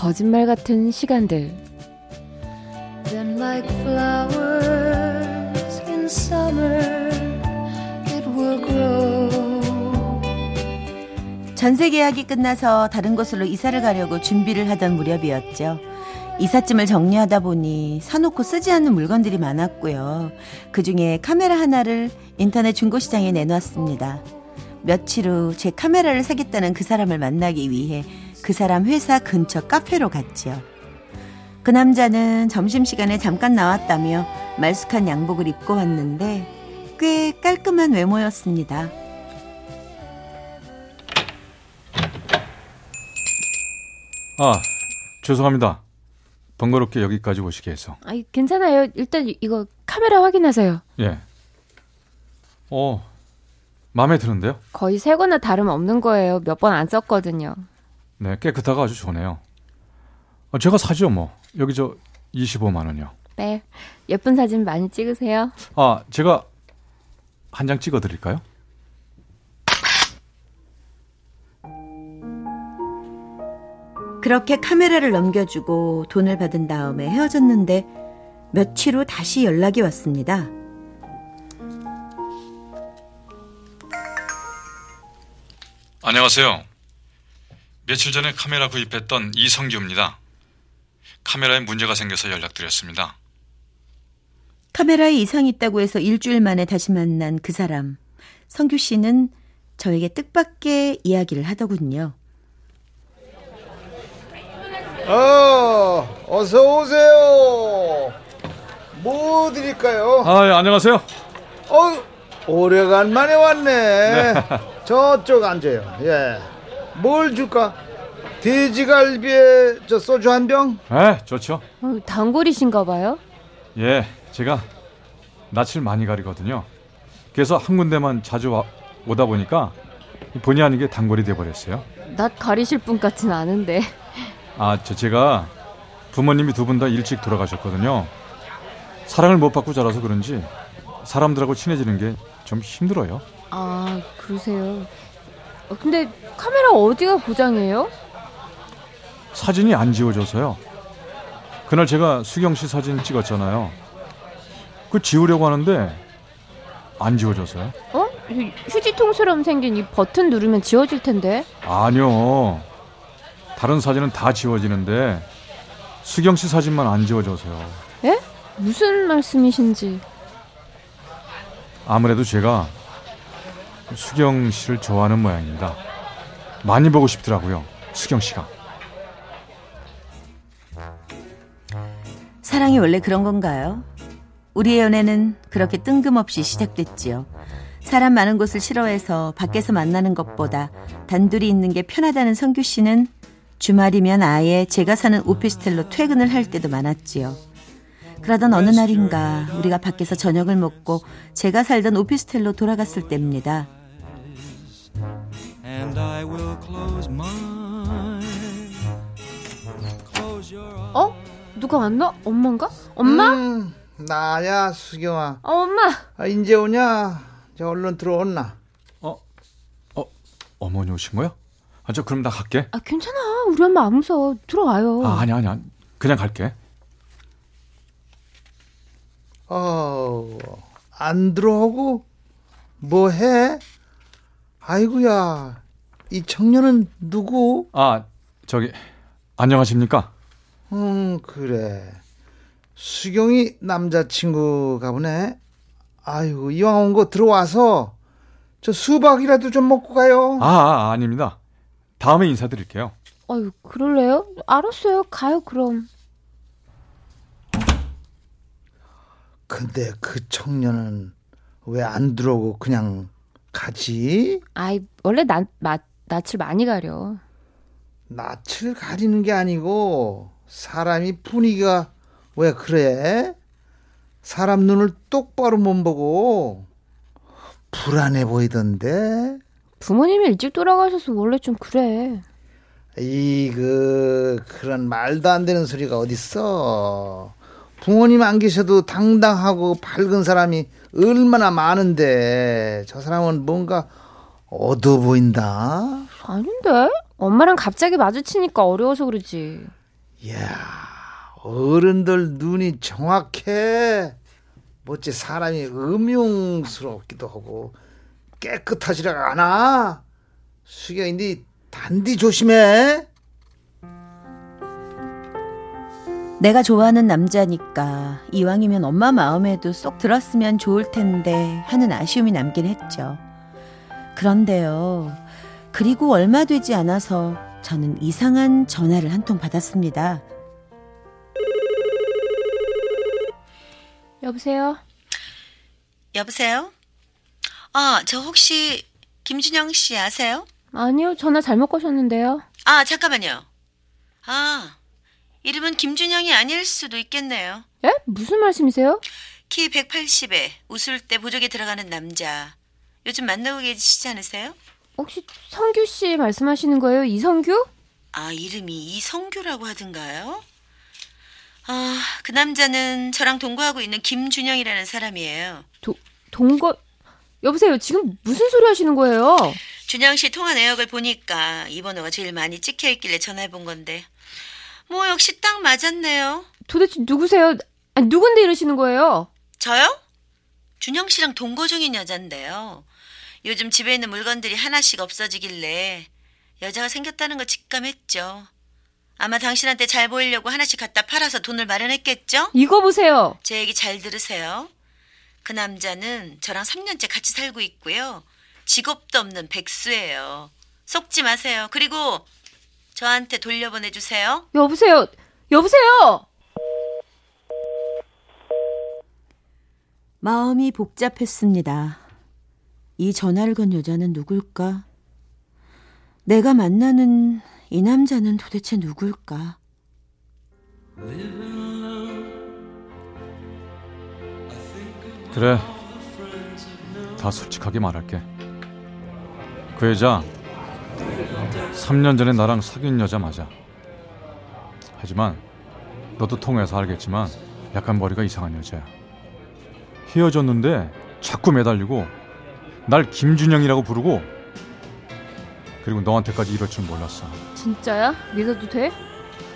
거짓말 같은 시간들 like flowers in summer it will grow 전세 계약이 끝나서 다른 곳으로 이사를 가려고 준비를 하던 무렵이었죠. 이삿짐을 정리하다 보니 사놓고 쓰지 않는 물건들이 많았고요. 그 중에 카메라 하나를 인터넷 중고시장에 내놨습니다. 며칠 후 제 카메라를 사겠다는 그 사람을 만나기 위해 그 사람 회사 근처 카페로 갔지요. 그 남자는 점심시간에 잠깐 나왔다며 말쑥한 양복을 입고 왔는데 꽤 깔끔한 외모였습니다. 아, 죄송합니다. 번거롭게 여기까지 오시게 해서. 아, 괜찮아요. 일단 이거 카메라 확인하세요. 예. 어, 마음에 드는데요? 거의 새 거나 다름없는 거예요. 몇 번 안 썼거든요. 네, 깨끗하고 아주 좋네요. 어, 제가 사죠, 뭐. 여기 저 25만 원이요. 네. 예쁜 사진 많이 찍으세요. 아, 제가 한 장 찍어 드릴까요? 그렇게 카메라를 넘겨주고 돈을 받은 다음에 헤어졌는데 며칠 후 다시 연락이 왔습니다. 안녕하세요. 며칠 전에 카메라 구입했던 이성규입니다. 카메라에 문제가 생겨서 연락드렸습니다. 카메라에 이상이 있다고 해서 일주일 만에 다시 만난 그 사람. 성규 씨는 저에게 뜻밖의 이야기를 하더군요. 어, 어서 오세요. 뭐 드릴까요? 아, 예, 안녕하세요. 어, 오래간만에 왔네. 네. 저쪽 앉아요. 예. 뭘 줄까? 돼지갈비에 저 소주 한 병? 네, 좋죠. 어, 단골이신가 봐요? 예, 제가 낯을 많이 가리거든요. 그래서 한 군데만 자주 와, 오다 보니까 본의 아니게 단골이 돼버렸어요. 낯 가리실 분 같진 않은데. 아, 저 제가 부모님이 두 분 다 일찍 돌아가셨거든요. 사랑을 못 받고 자라서 그런지 사람들하고 친해지는 게 좀 힘들어요. 아, 그러세요. 어, 근데 카메라 어디가 고장이에요? 사진이 안 지워져서요. 그날 제가 수경 씨 사진 찍었잖아요. 그 지우려고 하는데 안 지워져서요. 어? 휴지통처럼 생긴 이 버튼 누르면 지워질 텐데. 아니요. 다른 사진은 다 지워지는데 수경 씨 사진만 안 지워져서요. 예? 무슨 말씀이신지. 아무래도 제가 수경 씨를 좋아하는 모양입니다. 많이 보고 싶더라고요. 수경 씨가. 사랑이 원래 그런 건가요? 우리의 연애는 그렇게 뜬금없이 시작됐지요. 사람 많은 곳을 싫어해서 밖에서 만나는 것보다 단둘이 있는 게 편하다는 성규 씨는 주말이면 아예 제가 사는 오피스텔로 퇴근을 할 때도 많았지요. 그러던 어느 날인가 우리가 밖에서 저녁을 먹고 제가 살던 오피스텔로 돌아갔을 때입니다. 어? 누가 왔나? 엄마인가? 엄마? 음, 나야 수경아. 어, 엄마. 아, 이제 오냐? 저 얼른 들어온나. 어, 어, 어머니 오신 거야? 아, 저 그럼 나 갈게. 아, 괜찮아. 우리 엄마 안 무서워. 들어와요. 아, 아니야, 아니야. 그냥 갈게. 어, 안 들어오고 뭐 해? 아이구야. 이 청년은 누구? 아, 저기 안녕하십니까? 음, 그래. 수경이 남자친구가 보네. 아이고, 이왕 온 거 들어와서 저 수박이라도 좀 먹고 가요. 아, 아 아닙니다. 다음에 인사드릴게요. 아유, 그럴래요? 알았어요. 가요, 그럼. 근데 그 청년은 왜 안 들어오고 그냥 가지? 아이, 원래 나, 나, 낯을 많이 가려. 낯을 가리는 게 아니고 사람이 분위기가 왜 그래? 사람 눈을 똑바로 못 보고 불안해 보이던데. 부모님이 일찍 돌아가셔서 원래 좀 그래. 이 그 그런 말도 안 되는 소리가 어딨어. 부모님 안 계셔도 당당하고 밝은 사람이 얼마나 많은데 저 사람은 뭔가 어두워 보인다. 아닌데? 엄마랑 갑자기 마주치니까 어려워서 그러지. 이야 어른들 눈이 정확해. 뭐지 사람이 음흉스럽기도 하고 깨끗하지가 않아. 수경인데 단디 조심해. 내가 좋아하는 남자니까 이왕이면 엄마 마음에도 쏙 들었으면 좋을 텐데 하는 아쉬움이 남긴 했죠. 그런데요. 그리고 얼마 되지 않아서 저는 이상한 전화를 한 통 받았습니다. 여보세요? 여보세요? 아, 저 혹시 김준영 씨 아세요? 아니요, 전화 잘못 거셨는데요. 아, 잠깐만요. 아, 이름은 김준영이 아닐 수도 있겠네요. 예? 무슨 말씀이세요? 키 180에 웃을 때 보조개 들어가는 남자. 요즘 만나고 계시지 않으세요? 혹시 성규 씨 말씀하시는 거예요? 이성규? 아, 이름이 이성규라고 하던가요? 아, 그 남자는 저랑 동거하고 있는 김준영이라는 사람이에요. 도, 동거... 여보세요, 지금 무슨 소리 하시는 거예요? 준영 씨 통화 내역을 보니까 이 번호가 제일 많이 찍혀 있길래 전화해 본 건데. 뭐 역시 딱 맞았네요. 도대체 누구세요? 아니, 누군데 이러시는 거예요? 저요? 준영 씨랑 동거 중인 여잔데요. 요즘 집에 있는 물건들이 하나씩 없어지길래 여자가 생겼다는 걸 직감했죠. 아마 당신한테 잘 보이려고 하나씩 갖다 팔아서 돈을 마련했겠죠? 이거 보세요. 제 얘기 잘 들으세요. 그 남자는 저랑 3년째 같이 살고 있고요. 직업도 없는 백수예요. 속지 마세요. 그리고 저한테 돌려보내주세요. 여보세요. 여보세요. 마음이 복잡했습니다. 이 전화를 건 여자는 누굴까? 내가 만나는 이 남자는 도대체 누굴까? 그래. 다 솔직하게 말할게. 그 여자 3년 전에 나랑 사귄 여자 맞아. 하지만 너도 통해서 알겠지만 약간 머리가 이상한 여자야. 헤어졌는데 자꾸 매달리고 날 김준영이라고 부르고 그리고 너한테까지 이럴 줄 몰랐어. 진짜야? 믿어도 돼?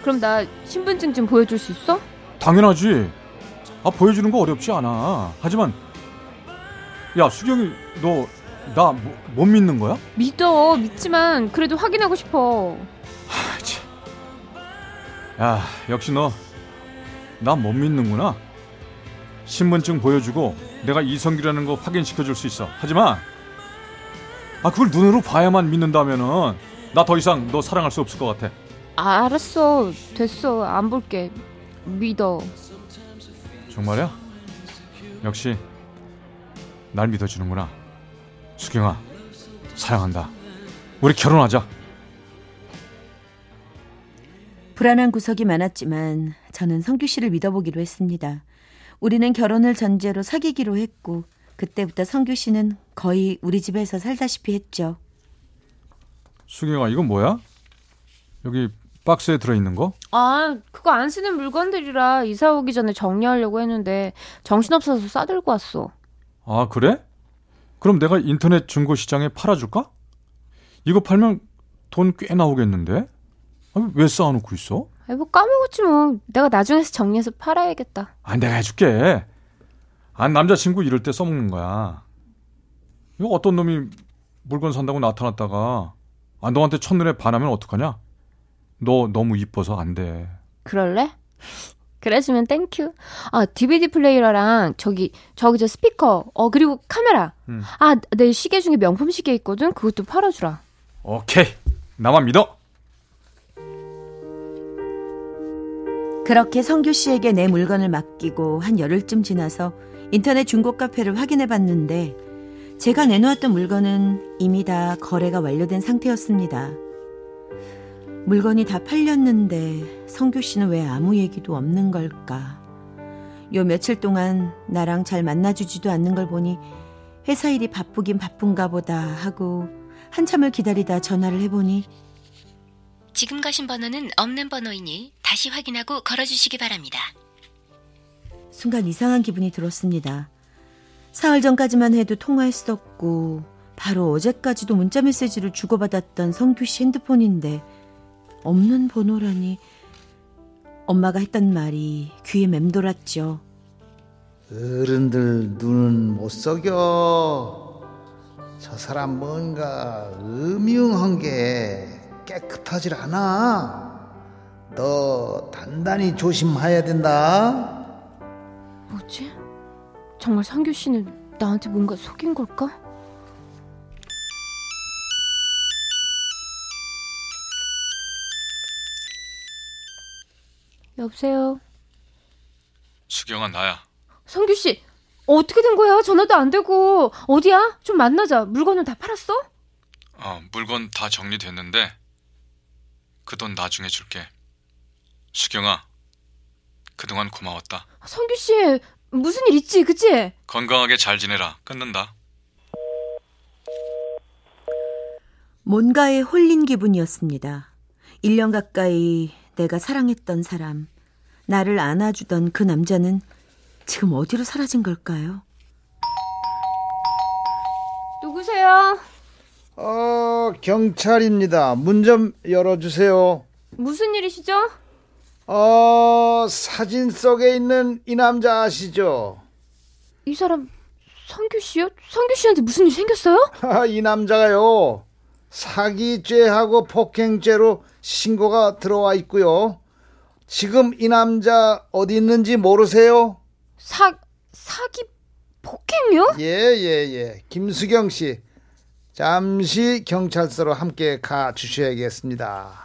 그럼 나 신분증 좀 보여줄 수 있어? 당연하지. 아 보여주는 거 어렵지 않아. 하지만 야 수경이 너 나 못 믿는 거야? 믿어. 믿지만 그래도 확인하고 싶어. 아, 참. 야 역시 너 나 못 믿는구나. 신분증 보여주고 내가 이성규라는 거 확인시켜 줄 수 있어. 하지만 아 그걸 눈으로 봐야만 믿는다면은 나 더 이상 너 사랑할 수 없을 것 같아. 아, 알았어. 됐어. 안 볼게. 믿어. 정말이야? 역시 날 믿어주는구나. 수경아, 사랑한다. 우리 결혼하자. 불안한 구석이 많았지만 저는 성규 씨를 믿어보기로 했습니다. 우리는 결혼을 전제로 사귀기로 했고 그때부터 성규 씨는 거의 우리 집에서 살다시피 했죠. 수경아, 이건 뭐야? 여기 박스에 들어있는 거? 아, 그거 안 쓰는 물건들이라 이사 오기 전에 정리하려고 했는데 정신없어서 싸들고 왔어. 아, 그래? 그럼 내가 인터넷 중고 시장에 팔아줄까? 이거 팔면 돈 꽤 나오겠는데? 아, 왜 쌓아놓고 있어? 아이, 뭐 까먹었지 뭐. 내가 나중에서 정리해서 팔아야겠다. 아, 내가 해줄게. 아, 남자친구 이럴 때 써먹는 거야. 이거 어떤 놈이 물건 산다고 나타났다가 아, 너한테 첫눈에 반하면 어떡하냐? 너 너무 이뻐서 안 돼. 그럴래? 그래주면 thank you. 아, DVD 플레이어랑 저기, 저기 저 스피커, 어, 그리고 카메라. 음. 아, 내 시계 중에 명품 시계 있거든? 그것도 팔아 주라. 오케이. 나만 믿어. 그렇게 성규 씨에게 내 물건을 맡기고 한 열흘쯤 지나서 인터넷 중고 카페를 확인해 봤는데 제가 내놓았던 물건은 이미 다 거래가 완료된 상태였습니다. 물건이 다 팔렸는데 성규 씨는 왜 아무 얘기도 없는 걸까? 요 며칠 동안 나랑 잘 만나주지도 않는 걸 보니 회사 일이 바쁘긴 바쁜가 보다 하고 한참을 기다리다 전화를 해보니 지금 가신 번호는 없는 번호이니 다시 확인하고 걸어주시기 바랍니다. 순간 이상한 기분이 들었습니다. 사흘 전까지만 해도 통화했었고 바로 어제까지도 문자 메시지를 주고받았던 성규 씨 핸드폰인데 없는 번호라니 엄마가 했던 말이 귀에 맴돌았죠. 어른들 눈은 못 속여. 저 사람 뭔가 음흉한 게 깨끗하질 않아. 너 단단히 조심해야 된다. 뭐지? 정말 성규 씨는 나한테 뭔가 속인 걸까? 여보세요? 수경아 나야. 성규 씨, 어떻게 된 거야? 전화도 안 되고. 어디야? 좀 만나자. 물건은 다 팔았어? 어, 물건 다 정리됐는데 그 돈 나중에 줄게. 수경아, 그동안 고마웠다. 성규 씨, 무슨 일 있지? 그치? 건강하게 잘 지내라. 끊는다. 뭔가에 홀린 기분이었습니다. 1년 가까이 내가 사랑했던 사람, 나를 안아주던 그 남자는 지금 어디로 사라진 걸까요? 누구세요? 어, 경찰입니다. 문 좀 열어주세요. 무슨 일이시죠? 어, 사진 속에 있는 이 남자 아시죠? 이 사람 성규 씨요? 성규 씨한테 무슨 일 생겼어요? 이 남자가요. 사기죄하고 폭행죄로 신고가 들어와 있고요. 지금 이 남자 어디 있는지 모르세요? 사 사기 폭행이요? 예, 예, 예. 김수경 씨. 잠시 경찰서로 함께 가 주셔야겠습니다.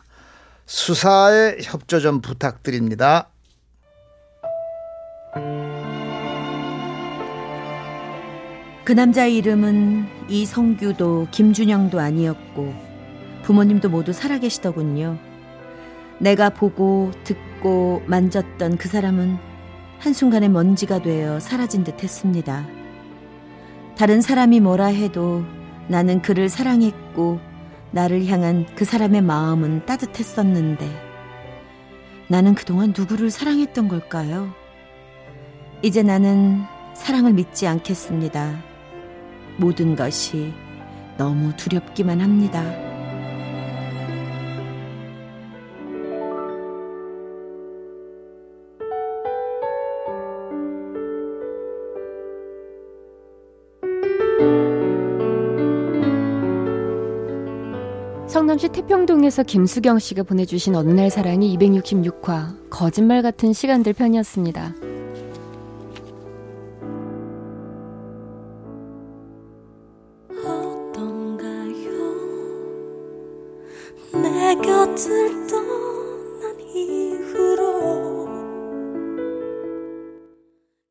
수사에 협조 좀 부탁드립니다. 그 남자의 이름은 이성규도 김준영도 아니었고 부모님도 모두 살아계시더군요. 내가 보고 듣고 만졌던 그 사람은 한순간에 먼지가 되어 사라진 듯 했습니다. 다른 사람이 뭐라 해도 나는 그를 사랑했고 나를 향한 그 사람의 마음은 따뜻했었는데 나는 그동안 누구를 사랑했던 걸까요? 이제 나는 사랑을 믿지 않겠습니다. 모든 것이 너무 두렵기만 합니다. 성남시 태평동에서 김수경 씨가 보내주신 어느 날 사랑이 266화 거짓말 같은 시간들 편이었습니다.